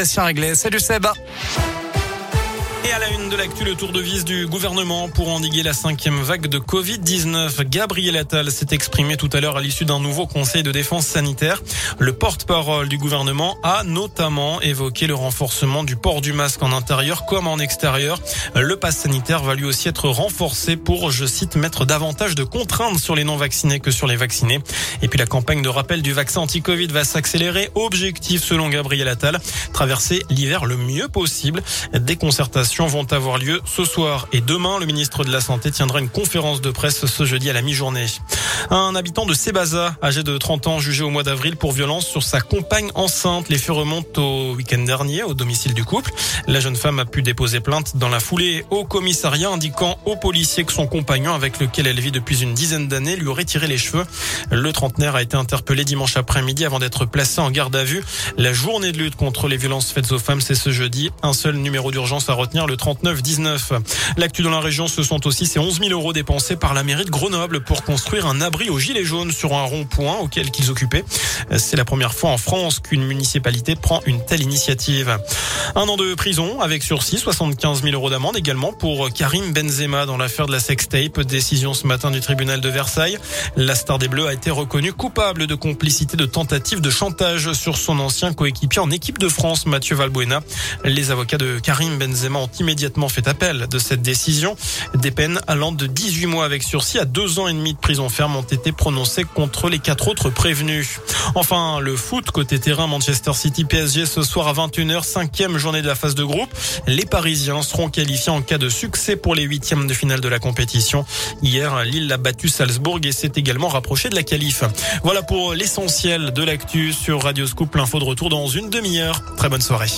Question réglée. Salut Seb. Et à la une de l'actu, le tour de vis du gouvernement pour endiguer la cinquième vague de Covid-19. Gabriel Attal s'est exprimé tout à l'heure à l'issue d'un nouveau conseil de défense sanitaire. Le porte-parole du gouvernement a notamment évoqué le renforcement du port du masque en intérieur comme en extérieur. Le pass sanitaire va lui aussi être renforcé pour, je cite, mettre davantage de contraintes sur les non-vaccinés que sur les vaccinés. Et puis la campagne de rappel du vaccin anti-Covid va s'accélérer. Objectif, selon Gabriel Attal, traverser l'hiver le mieux possible. Des vont avoir lieu ce soir et demain. Le ministre de la Santé tiendra une conférence de presse ce jeudi à la mi-journée. Un habitant de Sébaza, âgé de 30 ans, jugé au mois d'avril pour violence sur sa compagne enceinte. Les faits remontent au week-end dernier au domicile du couple. La jeune femme a pu déposer plainte dans la foulée au commissariat indiquant aux policiers que son compagnon avec lequel elle vit depuis une dizaine d'années lui aurait tiré les cheveux. Le trentenaire a été interpellé dimanche après-midi avant d'être placé en garde à vue. La journée de lutte contre les violences faites aux femmes, c'est ce jeudi. Un seul numéro d'urgence à retenir, le 3919. L'actu dans la région, ce sont aussi ces 11 000 euros dépensés par la mairie de Grenoble pour construire un abri aux gilets jaunes sur un rond-point auquel qu'ils occupaient. C'est la première fois en France qu'une municipalité prend une telle initiative. Un an de prison avec sursis, 75 000 euros d'amende également pour Karim Benzema dans l'affaire de la sextape. Décision ce matin du tribunal de Versailles. La star des Bleus a été reconnue coupable de complicité de tentative de chantage sur son ancien coéquipier en équipe de France, Mathieu Valbuena. Les avocats de Karim Benzema ont immédiatement fait appel de cette décision. Des peines allant de 18 mois avec sursis à deux ans et demi de prison ferme ont été prononcées contre les quatre autres prévenus. Enfin, le foot côté terrain Manchester City PSG ce soir à 21h, cinquième journée de la phase de groupe. Les Parisiens seront qualifiés en cas de succès pour les huitièmes de finale de la compétition. Hier, Lille a battu Salzbourg et s'est également rapproché de la qualif. Voilà pour l'essentiel de l'actu sur Radio Scoop. L'info de retour dans une demi-heure. Très bonne soirée.